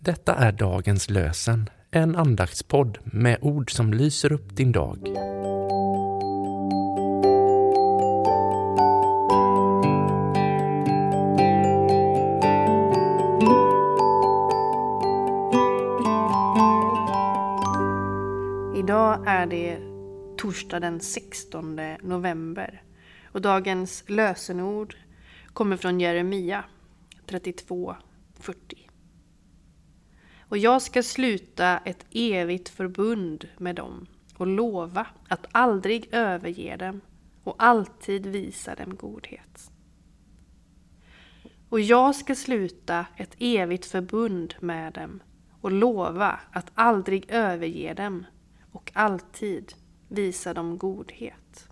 Detta är dagens lösen, en andaktspodd med ord som lyser upp din dag. Idag är det torsdag den 16 november och dagens lösenord kommer från Jeremia 32.40. Och jag ska sluta ett evigt förbund med dem och lova att aldrig överge dem och alltid visa dem godhet. Och jag ska sluta ett evigt förbund med dem och lova att aldrig överge dem och alltid visa dem godhet.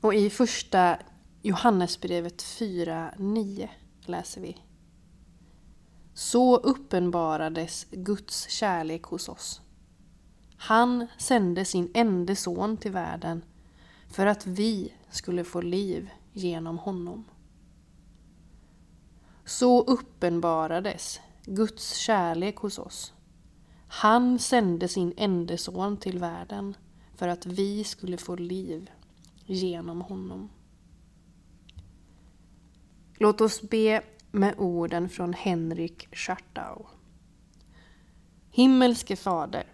Och i första Johannesbrevet 4.9 läser vi. Så uppenbarades Guds kärlek hos oss. Han sände sin enda son till världen för att vi skulle få liv genom honom. Så uppenbarades Guds kärlek hos oss. Han sände sin enda son till världen för att vi skulle få liv genom honom. Låt oss be med orden från Henrik Schartau. Himmelske Fader,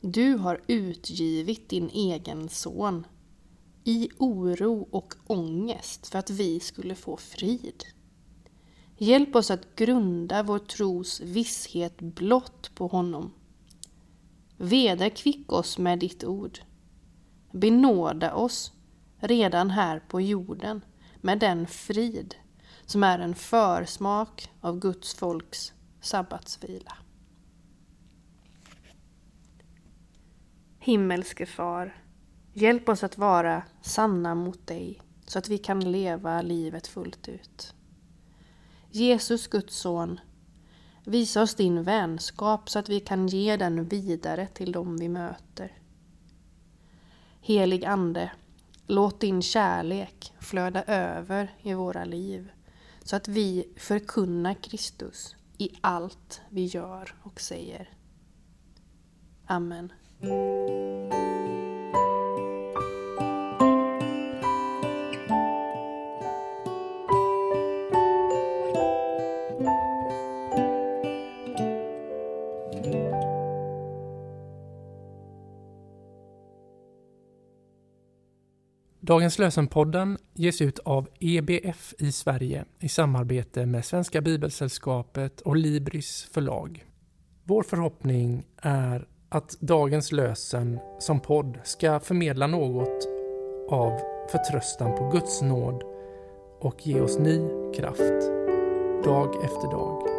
du har utgivit din egen son i oro och ångest för att vi skulle få frid. Hjälp oss att grunda vår tros visshet blott på honom. Vederkvick oss med ditt ord. Benåda oss redan här på jorden med den frid som är en försmak av Guds folks sabbatsvila. Himmelske Far, hjälp oss att vara sanna mot dig så att vi kan leva livet fullt ut. Jesus, Guds son, visa oss din vänskap så att vi kan ge den vidare till dem vi möter. Helig Ande, låt din kärlek flöda över i våra liv så att vi förkunnar Kristus i allt vi gör och säger. Amen. Dagens lösenpodden ges ut av EBF i Sverige i samarbete med Svenska Bibelsällskapet och Libris förlag. Vår förhoppning är att dagens lösen som podd ska förmedla något av förtröstan på Guds nåd och ge oss ny kraft dag efter dag.